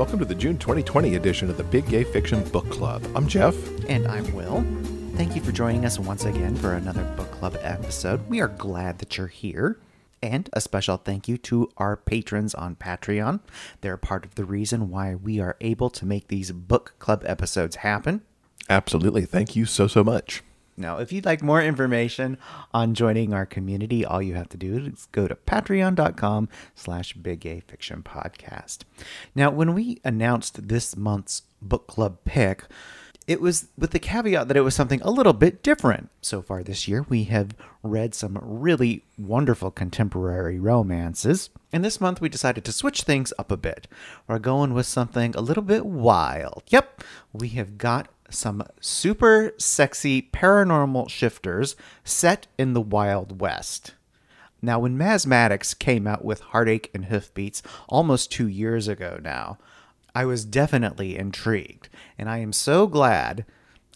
Welcome to the June 2020 edition of the Big Gay Fiction Book Club. I'm Jeff. And I'm Will. Thank you for joining us once again for another book club episode. We are glad that you're here. And a special thank you to our patrons on Patreon. They're part of the reason why we are able to make these book club episodes happen. Absolutely. Thank you so, so much. Now, if you'd like more information on joining our community, all you have to do is go to patreon.com slash big gay fiction podcast. Now, when we announced this month's book club pick, it was with the caveat that it was something a little bit different. So far this year, we have read some really wonderful contemporary romances. And this month, we decided to switch things up a bit. We're going with something a little bit wild. Yep, we have got some super sexy paranormal shifters set in the Wild West. Now, when Maz Maddox came out with Heartache and Hoofbeats almost two years ago now, I was definitely intrigued, and I am so glad.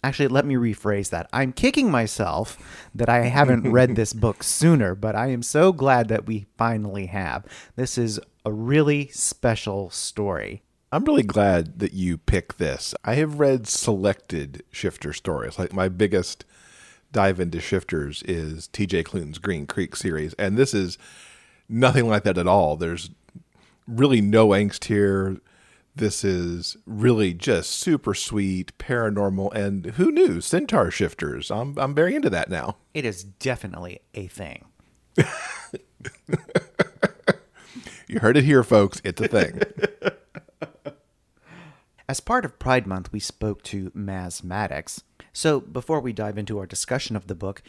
Actually, let me rephrase that. I'm kicking myself that I haven't read this book sooner, but I am so glad that we finally have. This is a really special story. I'm really glad that you pick this. I have read selected shifter stories. Like my biggest dive into shifters is TJ Klune's Green Creek series, and this is nothing like that at all. There's really no angst here. This is really just super sweet, paranormal, and who knew centaur shifters. I'm I'm very into that now. It is definitely a thing. you heard it here, folks. It's a thing. As part of Pride Month, we spoke to Maz Maddox. So before we dive into our discussion of the book,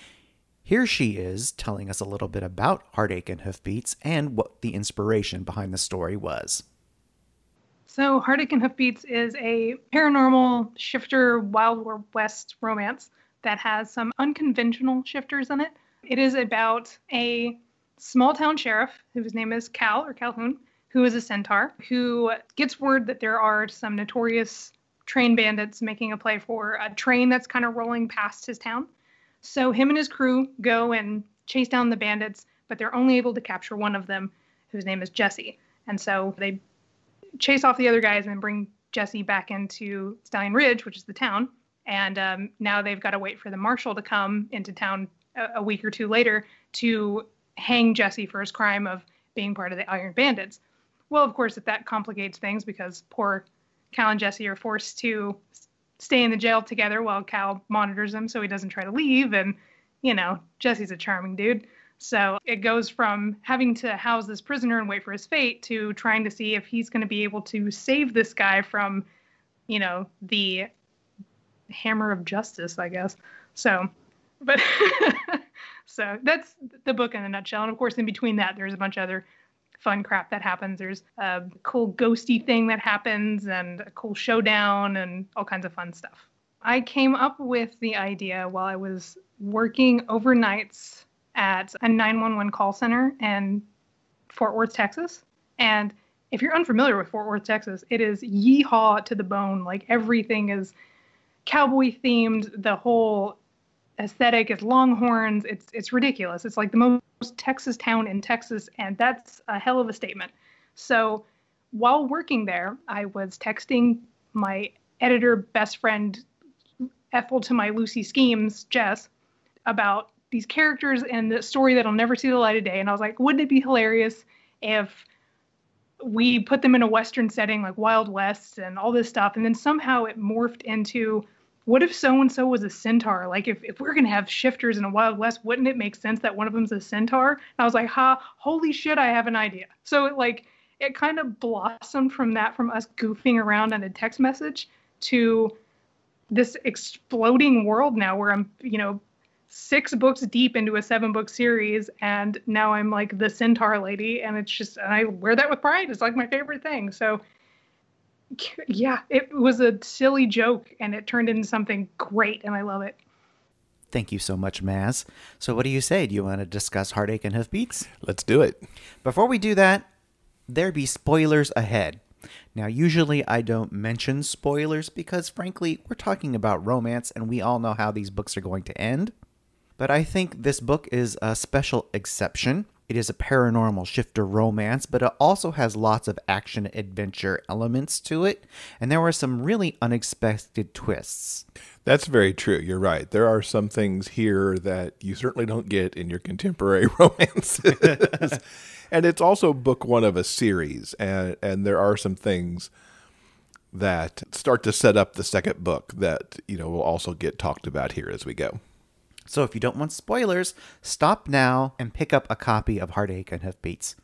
here she is telling us a little bit about Heartache and Hoofbeats and what the inspiration behind the story was. So, Heartache and Hoofbeats is a paranormal shifter Wild West romance that has some unconventional shifters in it. It is about a small town sheriff whose name is Cal or Calhoun, who is a centaur, who gets word that there are some notorious train bandits making a play for a train that's kind of rolling past his town. So him and his crew go and chase down the bandits, but they're only able to capture one of them, whose name is Jesse. And so they chase off the other guys and then bring Jesse back into Stallion Ridge, which is the town. And um, now they've got to wait for the marshal to come into town a, a week or two later to hang Jesse for his crime of being part of the Iron Bandits. Well, of course, if that complicates things because poor Cal and Jesse are forced to stay in the jail together while Cal monitors him so he doesn't try to leave. And, you know, Jesse's a charming dude. So it goes from having to house this prisoner and wait for his fate to trying to see if he's going to be able to save this guy from, you know, the hammer of justice, I guess. So, but so that's the book in a nutshell. And of course, in between that, there's a bunch of other fun crap that happens. There's a cool ghosty thing that happens and a cool showdown and all kinds of fun stuff. I came up with the idea while I was working overnights at a 911 call center in Fort Worth, Texas. And if you're unfamiliar with Fort Worth, Texas, it is yeehaw to the bone. Like everything is cowboy themed. The whole aesthetic is longhorns. It's it's ridiculous. It's like the most Texas town in Texas, and that's a hell of a statement. So while working there, I was texting my editor best friend, Ethel to my Lucy schemes, Jess, about these characters and the story that'll never see the light of day. And I was like, wouldn't it be hilarious if we put them in a Western setting like Wild West and all this stuff, and then somehow it morphed into what if so and so was a centaur? Like if, if we're gonna have shifters in a Wild West, wouldn't it make sense that one of them's a centaur? And I was like, ha, holy shit, I have an idea. So it like it kind of blossomed from that, from us goofing around on a text message to this exploding world now where I'm, you know, six books deep into a seven book series and now I'm like the centaur lady and it's just and I wear that with pride. It's like my favorite thing. So yeah, it was a silly joke and it turned into something great and I love it. Thank you so much, Maz. So, what do you say? Do you want to discuss Heartache and Hoofbeats? Let's do it. Before we do that, there be spoilers ahead. Now, usually I don't mention spoilers because, frankly, we're talking about romance and we all know how these books are going to end. But I think this book is a special exception It is a paranormal shifter romance, but it also has lots of action adventure elements to it, and there were some really unexpected twists. That's very true. You're right. There are some things here that you certainly don't get in your contemporary romances. and it's also book one of a series, and, and there are some things that start to set up the second book that, you know, will also get talked about here as we go. So if you don't want spoilers, stop now and pick up a copy of Heartache and Hoofbeats.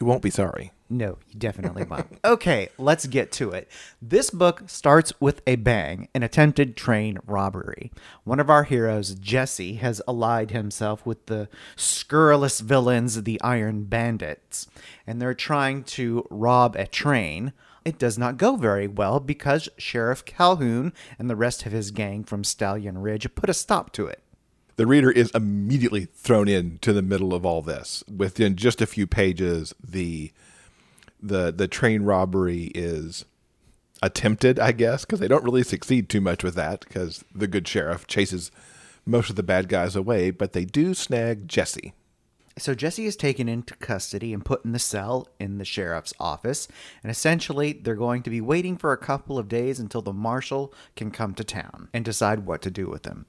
You won't be sorry. No, you definitely won't. okay, let's get to it. This book starts with a bang an attempted train robbery. One of our heroes, Jesse, has allied himself with the scurrilous villains, the Iron Bandits, and they're trying to rob a train. It does not go very well because Sheriff Calhoun and the rest of his gang from Stallion Ridge put a stop to it the reader is immediately thrown into the middle of all this. Within just a few pages, the the the train robbery is attempted, I guess, because they don't really succeed too much with that because the good sheriff chases most of the bad guys away, but they do snag Jesse. So Jesse is taken into custody and put in the cell in the sheriff's office, and essentially they're going to be waiting for a couple of days until the marshal can come to town and decide what to do with him.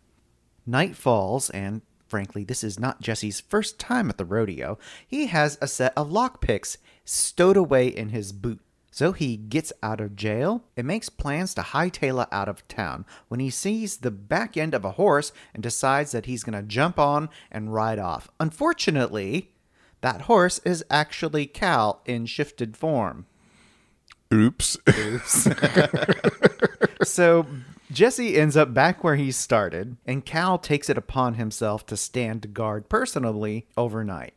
Night falls, and frankly, this is not Jesse's first time at the rodeo. He has a set of lockpicks stowed away in his boot. So he gets out of jail and makes plans to hightail it out of town when he sees the back end of a horse and decides that he's going to jump on and ride off. Unfortunately, that horse is actually Cal in shifted form. Oops. Oops. so Jesse ends up back where he started, and Cal takes it upon himself to stand guard personally overnight.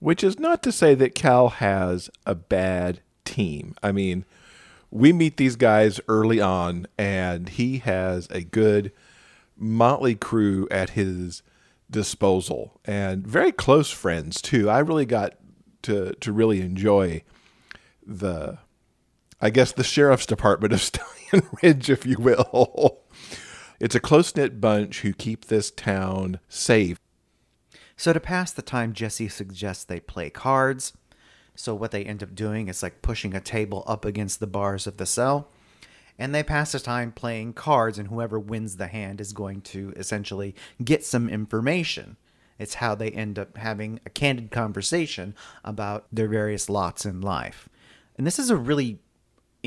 Which is not to say that Cal has a bad team. I mean, we meet these guys early on, and he has a good motley crew at his disposal, and very close friends too. I really got to to really enjoy the I guess the sheriff's department of Stallion Ridge, if you will. It's a close knit bunch who keep this town safe. So, to pass the time, Jesse suggests they play cards. So, what they end up doing is like pushing a table up against the bars of the cell. And they pass the time playing cards, and whoever wins the hand is going to essentially get some information. It's how they end up having a candid conversation about their various lots in life. And this is a really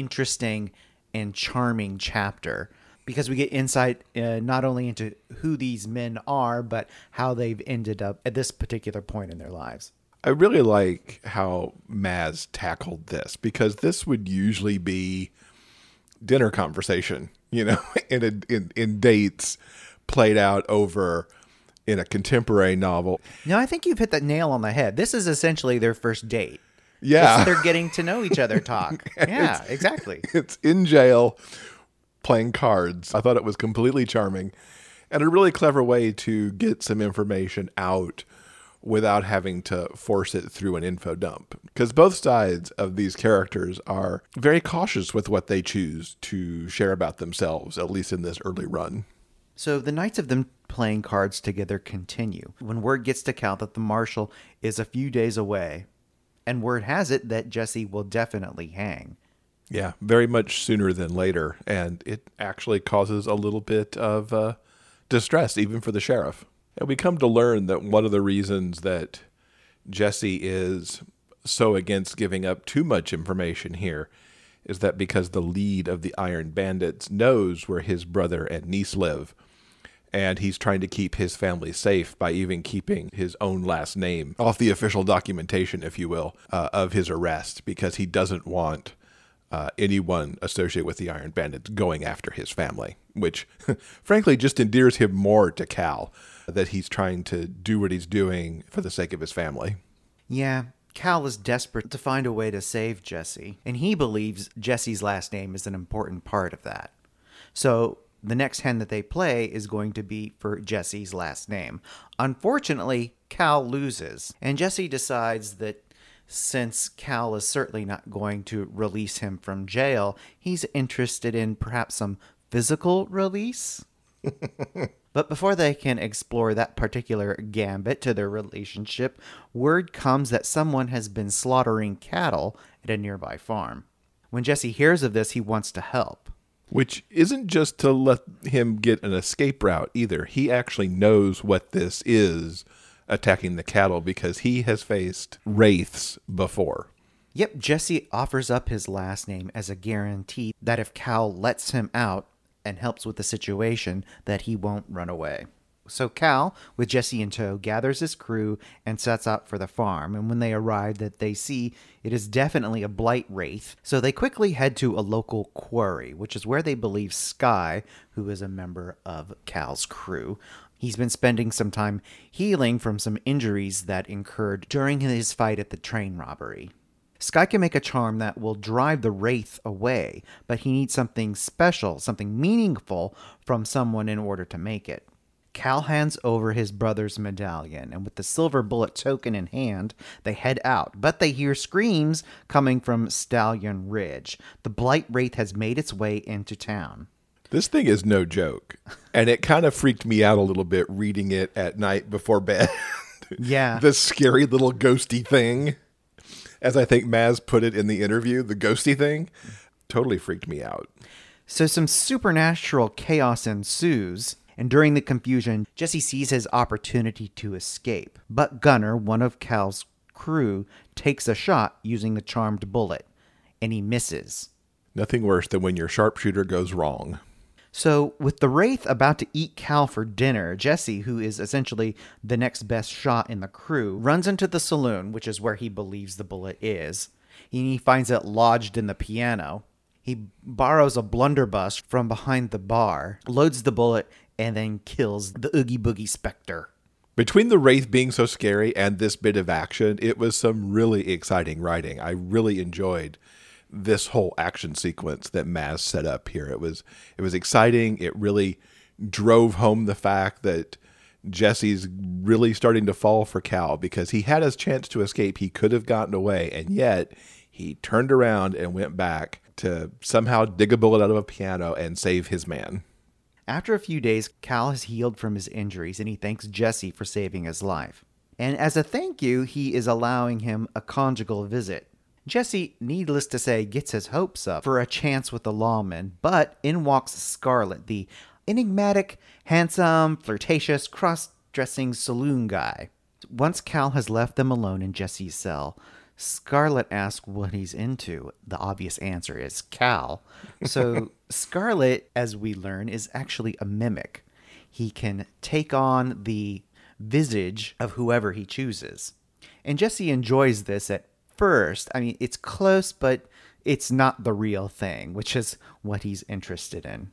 interesting and charming chapter because we get insight uh, not only into who these men are, but how they've ended up at this particular point in their lives. I really like how Maz tackled this because this would usually be dinner conversation, you know, in a, in in dates played out over in a contemporary novel. No, I think you've hit that nail on the head. This is essentially their first date. Yeah. they're getting to know each other talk. yeah, exactly. It's in jail playing cards. I thought it was completely charming and a really clever way to get some information out without having to force it through an info dump. Because both sides of these characters are very cautious with what they choose to share about themselves, at least in this early run. So the nights of them playing cards together continue. When word gets to Cal that the marshal is a few days away, and word has it that Jesse will definitely hang. Yeah, very much sooner than later. And it actually causes a little bit of uh, distress, even for the sheriff. And we come to learn that one of the reasons that Jesse is so against giving up too much information here is that because the lead of the Iron Bandits knows where his brother and niece live and he's trying to keep his family safe by even keeping his own last name off the official documentation, if you will, uh, of his arrest because he doesn't want uh, anyone associated with the Iron Bandits going after his family, which frankly just endears him more to Cal that he's trying to do what he's doing for the sake of his family. Yeah, Cal is desperate to find a way to save Jesse, and he believes Jesse's last name is an important part of that. So the next hand that they play is going to be for Jesse's last name. Unfortunately, Cal loses, and Jesse decides that since Cal is certainly not going to release him from jail, he's interested in perhaps some physical release. but before they can explore that particular gambit to their relationship, word comes that someone has been slaughtering cattle at a nearby farm. When Jesse hears of this, he wants to help. Which isn't just to let him get an escape route either. He actually knows what this is attacking the cattle because he has faced wraiths before. Yep, Jesse offers up his last name as a guarantee that if Cal lets him out and helps with the situation, that he won't run away. So Cal, with Jesse in tow, gathers his crew and sets out for the farm. And when they arrive, that they see it is definitely a blight wraith. So they quickly head to a local quarry, which is where they believe Sky, who is a member of Cal's crew, He's been spending some time healing from some injuries that incurred during his fight at the train robbery. Sky can make a charm that will drive the Wraith away, but he needs something special, something meaningful from someone in order to make it. Cal hands over his brother's medallion, and with the silver bullet token in hand, they head out. But they hear screams coming from Stallion Ridge. The Blight Wraith has made its way into town. This thing is no joke. And it kind of freaked me out a little bit reading it at night before bed. Yeah. the scary little ghosty thing. As I think Maz put it in the interview, the ghosty thing totally freaked me out. So some supernatural chaos ensues, and during the confusion, Jesse sees his opportunity to escape. But Gunner, one of Cal's crew, takes a shot using the charmed bullet, and he misses. Nothing worse than when your sharpshooter goes wrong. So, with the Wraith about to eat Cal for dinner, Jesse, who is essentially the next best shot in the crew, runs into the saloon, which is where he believes the bullet is. and He finds it lodged in the piano. He borrows a blunderbuss from behind the bar, loads the bullet, and then kills the Oogie Boogie Spectre. Between the Wraith being so scary and this bit of action, it was some really exciting writing. I really enjoyed this whole action sequence that Maz set up here. It was it was exciting. It really drove home the fact that Jesse's really starting to fall for Cal because he had his chance to escape. He could have gotten away, and yet he turned around and went back to somehow dig a bullet out of a piano and save his man. After a few days, Cal has healed from his injuries and he thanks Jesse for saving his life. And as a thank you, he is allowing him a conjugal visit. Jesse, needless to say, gets his hopes up for a chance with the lawman, but in walks Scarlet, the enigmatic, handsome, flirtatious, cross dressing saloon guy. Once Cal has left them alone in Jesse's cell, Scarlet asks what he's into. The obvious answer is Cal. So, Scarlet, as we learn, is actually a mimic. He can take on the visage of whoever he chooses. And Jesse enjoys this at first. I mean, it's close, but it's not the real thing, which is what he's interested in.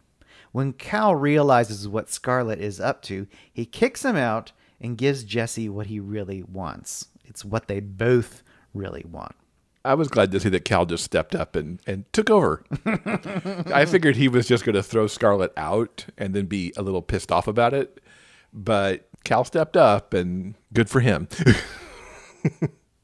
When Cal realizes what Scarlet is up to, he kicks him out and gives Jesse what he really wants. It's what they both really want. I was glad to see that Cal just stepped up and, and took over. I figured he was just going to throw Scarlet out and then be a little pissed off about it. But Cal stepped up and good for him.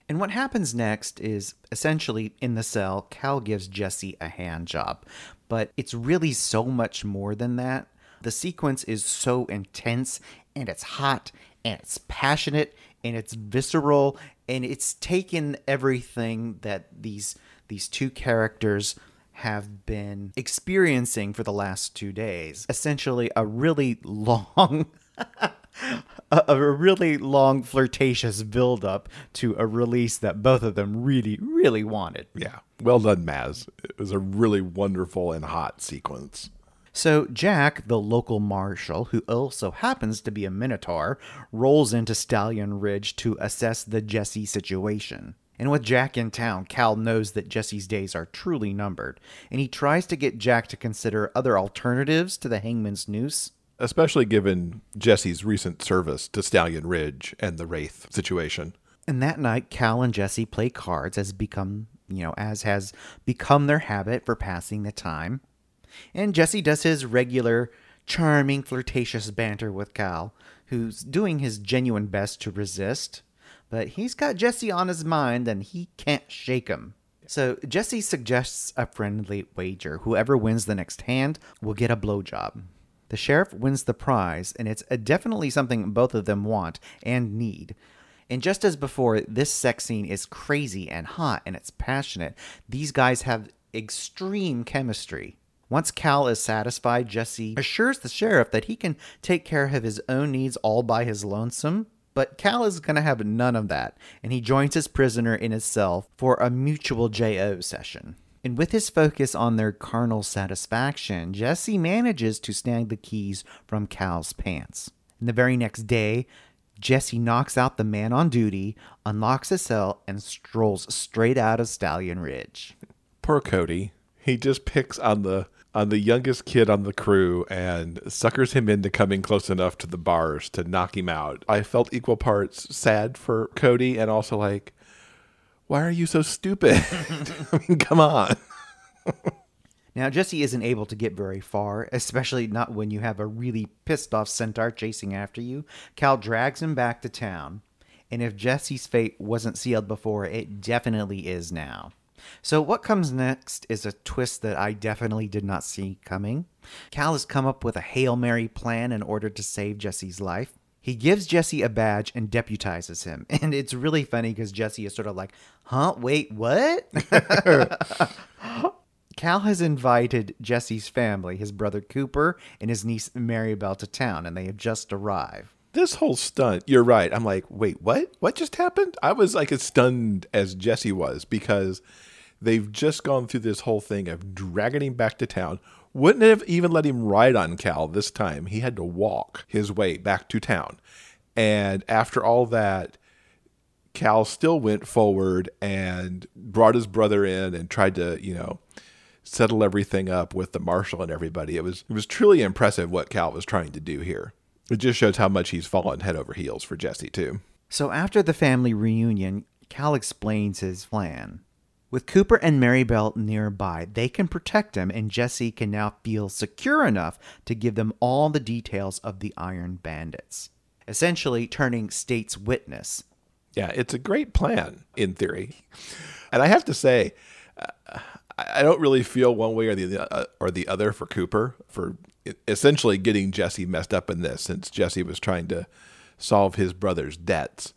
And what happens next is essentially in the cell, Cal gives Jesse a hand job. But it's really so much more than that. The sequence is so intense and it's hot and it's passionate and it's visceral and it's taken everything that these these two characters have been experiencing for the last 2 days. Essentially a really long a, a really long flirtatious build up to a release that both of them really really wanted. Yeah. Well done, Maz. It was a really wonderful and hot sequence. So Jack, the local marshal, who also happens to be a Minotaur, rolls into Stallion Ridge to assess the Jesse situation. And with Jack in town, Cal knows that Jesse's days are truly numbered, and he tries to get Jack to consider other alternatives to the Hangman's Noose especially given Jesse's recent service to Stallion Ridge and the Wraith situation. And that night, Cal and Jesse play cards as become, you know, as has become their habit for passing the time. And Jesse does his regular, charming, flirtatious banter with Cal, who's doing his genuine best to resist. But he's got Jesse on his mind and he can't shake him. So Jesse suggests a friendly wager. Whoever wins the next hand will get a blowjob. The sheriff wins the prize, and it's uh, definitely something both of them want and need. And just as before, this sex scene is crazy and hot and it's passionate. These guys have extreme chemistry. Once Cal is satisfied, Jesse assures the sheriff that he can take care of his own needs all by his lonesome. But Cal is going to have none of that, and he joins his prisoner in his cell for a mutual JO session. And with his focus on their carnal satisfaction, Jesse manages to snag the keys from Cal's pants. And the very next day, Jesse knocks out the man on duty, unlocks his cell, and strolls straight out of Stallion Ridge. Poor Cody. He just picks on the on the youngest kid on the crew and suckers him into coming close enough to the bars to knock him out. I felt equal parts sad for Cody and also like, why are you so stupid? I mean, come on. Now, Jesse isn't able to get very far, especially not when you have a really pissed off centaur chasing after you. Cal drags him back to town, and if Jesse's fate wasn't sealed before, it definitely is now. So, what comes next is a twist that I definitely did not see coming. Cal has come up with a Hail Mary plan in order to save Jesse's life. He gives Jesse a badge and deputizes him. And it's really funny because Jesse is sort of like, huh? Wait, what? Cal has invited Jesse's family, his brother Cooper and his niece Maribel, to town, and they have just arrived. This whole stunt, you're right. I'm like, wait, what? What just happened? I was like as stunned as Jesse was because they've just gone through this whole thing of dragging him back to town. Wouldn't have even let him ride on Cal this time. He had to walk his way back to town. And after all that, Cal still went forward and brought his brother in and tried to, you know, settle everything up with the marshal and everybody. It was it was truly impressive what Cal was trying to do here. It just shows how much he's fallen head over heels for Jesse too. So after the family reunion, Cal explains his plan. With Cooper and Maribel nearby, they can protect him, and Jesse can now feel secure enough to give them all the details of the Iron Bandits, essentially turning state's witness. Yeah, it's a great plan in theory. And I have to say, uh, I don't really feel one way or the uh, or the other for Cooper for essentially getting Jesse messed up in this, since Jesse was trying to solve his brother's debts.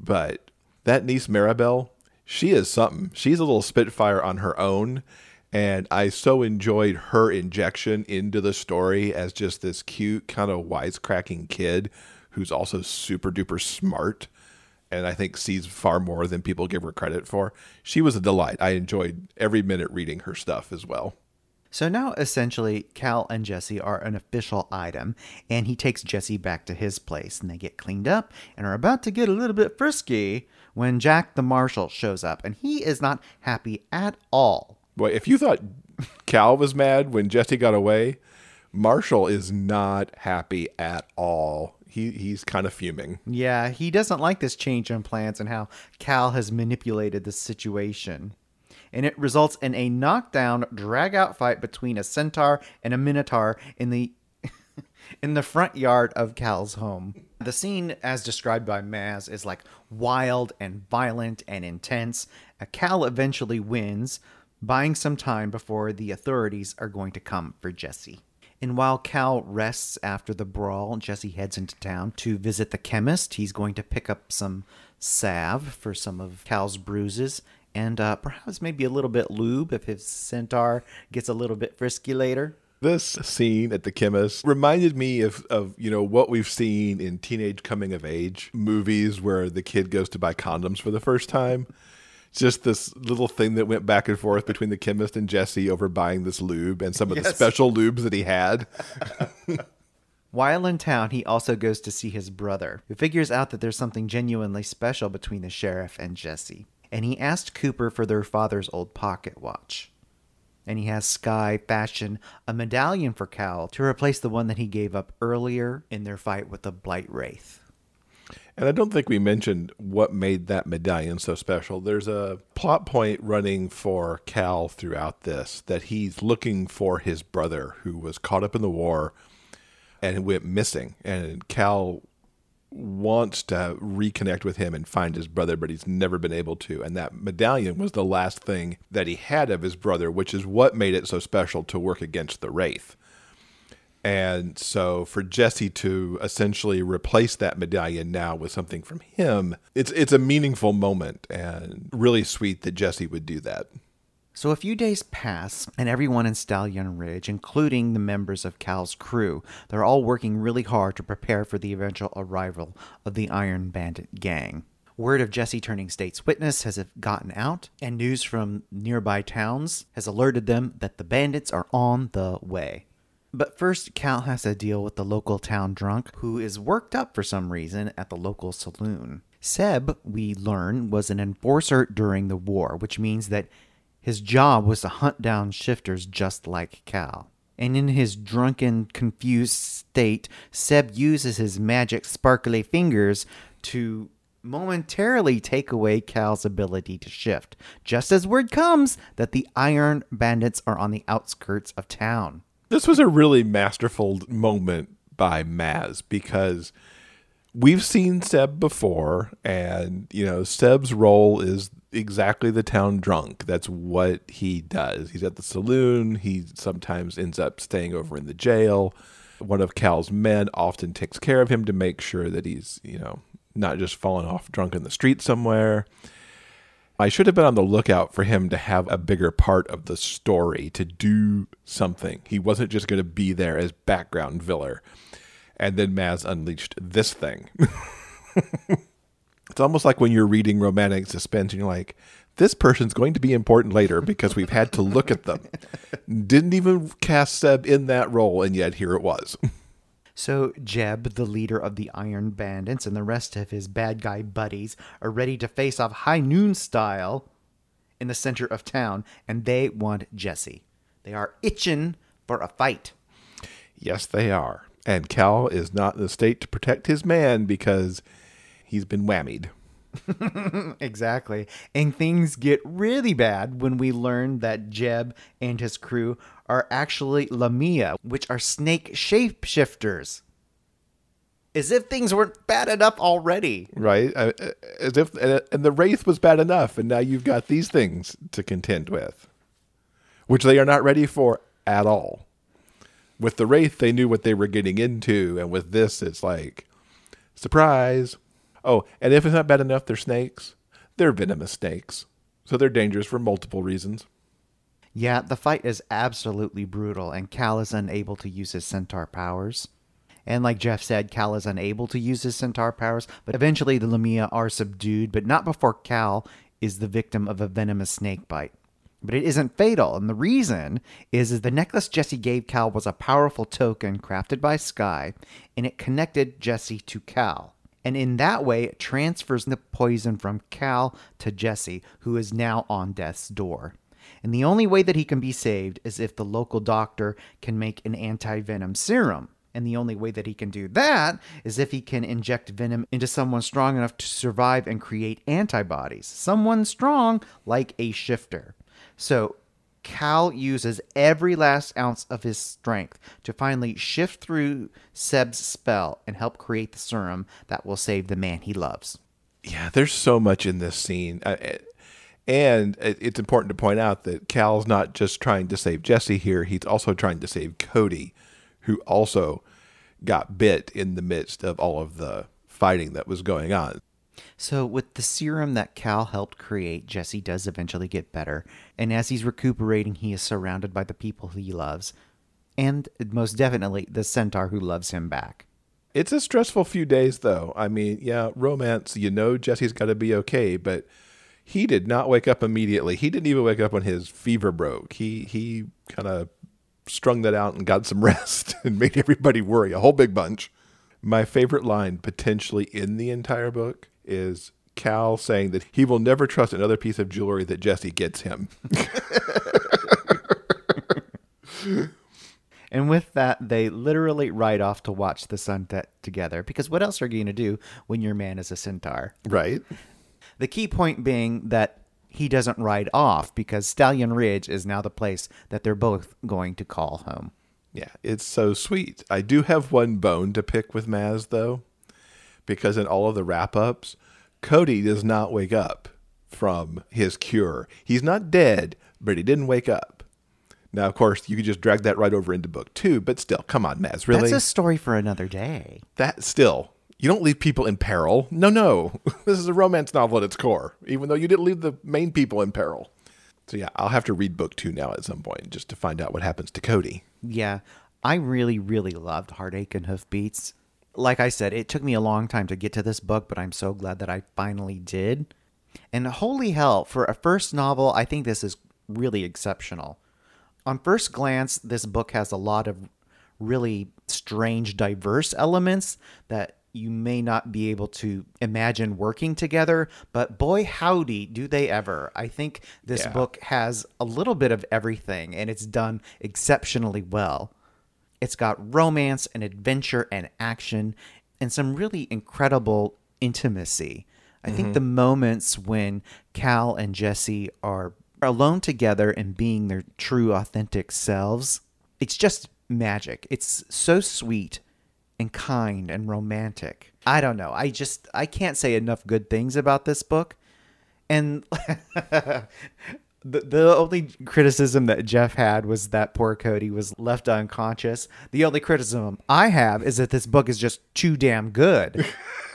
But that niece Maribel, she is something. She's a little spitfire on her own, and I so enjoyed her injection into the story as just this cute, kind of wisecracking kid who's also super duper smart and I think sees far more than people give her credit for. She was a delight. I enjoyed every minute reading her stuff as well. So now essentially Cal and Jesse are an official item, and he takes Jesse back to his place, and they get cleaned up and are about to get a little bit frisky when Jack the Marshal shows up, and he is not happy at all. Boy, if you thought Cal was mad when Jesse got away, Marshall is not happy at all he he's kind of fuming. Yeah, he doesn't like this change in plans and how Cal has manipulated the situation. And it results in a knockdown, drag out fight between a centaur and a minotaur in the in the front yard of Cal's home. The scene, as described by Maz, is like wild and violent and intense. Cal eventually wins, buying some time before the authorities are going to come for Jesse. And while Cal rests after the brawl, Jesse heads into town to visit the chemist. He's going to pick up some salve for some of Cal's bruises and uh, perhaps maybe a little bit lube if his centaur gets a little bit frisky later. This scene at the chemist reminded me of, of you know what we've seen in teenage coming of age movies where the kid goes to buy condoms for the first time just this little thing that went back and forth between the chemist and Jesse over buying this lube and some of yes. the special lubes that he had. While in town, he also goes to see his brother, who figures out that there's something genuinely special between the sheriff and Jesse. And he asked Cooper for their father's old pocket watch. And he has Sky fashion a medallion for Cal to replace the one that he gave up earlier in their fight with the Blight Wraith. And I don't think we mentioned what made that medallion so special. There's a plot point running for Cal throughout this that he's looking for his brother who was caught up in the war and went missing. And Cal wants to reconnect with him and find his brother, but he's never been able to. And that medallion was the last thing that he had of his brother, which is what made it so special to work against the Wraith. And so for Jesse to essentially replace that medallion now with something from him, it's it's a meaningful moment and really sweet that Jesse would do that. So a few days pass, and everyone in Stallion Ridge, including the members of Cal's crew, they're all working really hard to prepare for the eventual arrival of the Iron Bandit gang. Word of Jesse turning state's witness has gotten out, and news from nearby towns has alerted them that the bandits are on the way. But first, Cal has to deal with the local town drunk who is worked up for some reason at the local saloon. Seb, we learn, was an enforcer during the war, which means that his job was to hunt down shifters just like Cal. And in his drunken, confused state, Seb uses his magic sparkly fingers to momentarily take away Cal's ability to shift, just as word comes that the Iron Bandits are on the outskirts of town. This was a really masterful moment by Maz because we've seen Seb before, and you know Seb's role is exactly the town drunk. That's what he does. He's at the saloon. He sometimes ends up staying over in the jail. One of Cal's men often takes care of him to make sure that he's you know not just falling off drunk in the street somewhere. I should have been on the lookout for him to have a bigger part of the story, to do something. He wasn't just going to be there as background filler. And then Maz unleashed this thing. it's almost like when you're reading romantic suspense and you're like, this person's going to be important later because we've had to look at them. Didn't even cast Seb in that role, and yet here it was. So Jeb, the leader of the Iron Bandits, and the rest of his bad guy buddies are ready to face off high noon style in the center of town, and they want Jesse. They are itching for a fight. Yes, they are. And Cal is not in the state to protect his man because he's been whammied. exactly. And things get really bad when we learn that Jeb and his crew are actually Lamia, which are snake shapeshifters. As if things weren't bad enough already. Right? Uh, uh, as if, and the Wraith was bad enough, and now you've got these things to contend with, which they are not ready for at all. With the Wraith, they knew what they were getting into, and with this, it's like, surprise. Oh, and if it's not bad enough, they're snakes. They're venomous snakes. So they're dangerous for multiple reasons. Yeah, the fight is absolutely brutal, and Cal is unable to use his centaur powers. And like Jeff said, Cal is unable to use his centaur powers, but eventually the Lamia are subdued, but not before Cal is the victim of a venomous snake bite. But it isn't fatal, and the reason is, is the necklace Jesse gave Cal was a powerful token crafted by Sky, and it connected Jesse to Cal. And in that way, it transfers the poison from Cal to Jesse, who is now on death's door. And the only way that he can be saved is if the local doctor can make an anti venom serum. And the only way that he can do that is if he can inject venom into someone strong enough to survive and create antibodies. Someone strong like a shifter. So Cal uses every last ounce of his strength to finally shift through Seb's spell and help create the serum that will save the man he loves. Yeah, there's so much in this scene. And it's important to point out that Cal's not just trying to save Jesse here, he's also trying to save Cody, who also got bit in the midst of all of the fighting that was going on. So, with the serum that Cal helped create, Jesse does eventually get better. And as he's recuperating, he is surrounded by the people he loves. And most definitely the centaur who loves him back. It's a stressful few days, though. I mean, yeah, romance, you know, Jesse's got to be okay, but he did not wake up immediately. He didn't even wake up when his fever broke. He he kind of strung that out and got some rest and made everybody worry a whole big bunch. My favorite line potentially in the entire book is Cal saying that he will never trust another piece of jewelry that Jesse gets him. and with that, they literally ride off to watch the sunset together because what else are you going to do when your man is a centaur? Right. The key point being that he doesn't ride off because Stallion Ridge is now the place that they're both going to call home. Yeah, it's so sweet. I do have one bone to pick with Maz, though, because in all of the wrap ups, Cody does not wake up from his cure. He's not dead, but he didn't wake up. Now, of course, you could just drag that right over into book two, but still, come on, Maz, really? That's a story for another day. that still, you don't leave people in peril. No, no. this is a romance novel at its core, even though you didn't leave the main people in peril. So, yeah, I'll have to read book two now at some point just to find out what happens to Cody. Yeah, I really, really loved Heartache and Hoofbeats. Like I said, it took me a long time to get to this book, but I'm so glad that I finally did. And holy hell, for a first novel, I think this is really exceptional. On first glance, this book has a lot of really strange, diverse elements that you may not be able to imagine working together, but boy, howdy, do they ever. I think this Yeah. book has a little bit of everything and it's done exceptionally well. It's got romance and adventure and action and some really incredible intimacy. I think mm-hmm. the moments when Cal and Jesse are alone together and being their true, authentic selves, it's just magic. It's so sweet and kind and romantic. I don't know. I just I can't say enough good things about this book. And the, the only criticism that Jeff had was that poor Cody was left unconscious. The only criticism I have is that this book is just too damn good.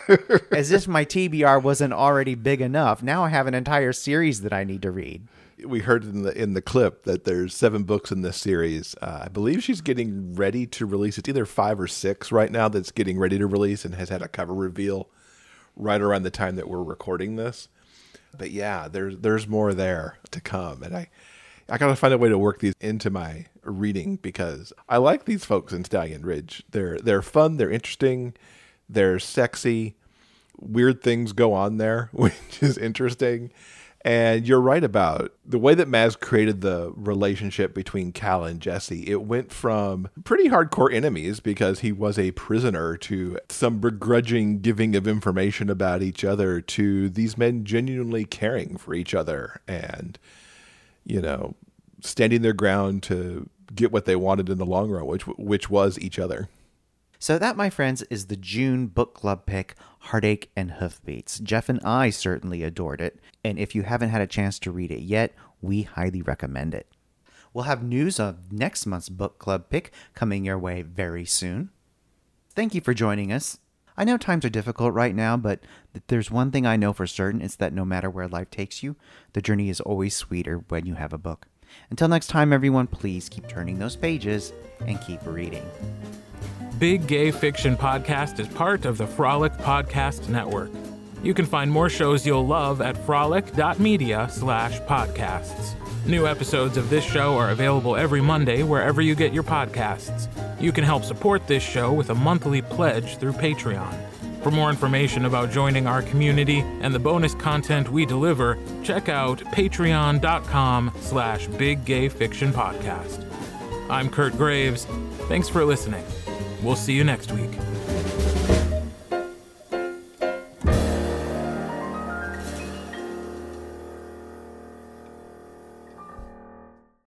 As if my TBR wasn't already big enough. Now I have an entire series that I need to read. We heard in the in the clip that there's seven books in this series. Uh, I believe she's getting ready to release. It's either five or six right now that's getting ready to release and has had a cover reveal right around the time that we're recording this. But yeah, there's there's more there to come, and I I gotta find a way to work these into my reading because I like these folks in Stallion Ridge. They're they're fun, they're interesting, they're sexy. Weird things go on there, which is interesting. And you're right about the way that Maz created the relationship between Cal and Jesse. It went from pretty hardcore enemies because he was a prisoner to some begrudging giving of information about each other to these men genuinely caring for each other and, you know, standing their ground to get what they wanted in the long run, which which was each other. So that, my friends, is the June book club pick, Heartache and Hoofbeats. Jeff and I certainly adored it, and if you haven't had a chance to read it yet, we highly recommend it. We'll have news of next month's book club pick coming your way very soon. Thank you for joining us. I know times are difficult right now, but there's one thing I know for certain it's that no matter where life takes you, the journey is always sweeter when you have a book. Until next time, everyone, please keep turning those pages and keep reading. Big Gay Fiction Podcast is part of the Frolic Podcast Network. You can find more shows you'll love at frolic.media slash podcasts. New episodes of this show are available every Monday wherever you get your podcasts. You can help support this show with a monthly pledge through Patreon. For more information about joining our community and the bonus content we deliver, check out patreon.com slash big gay fiction podcast. I'm Kurt Graves. Thanks for listening. We'll see you next week.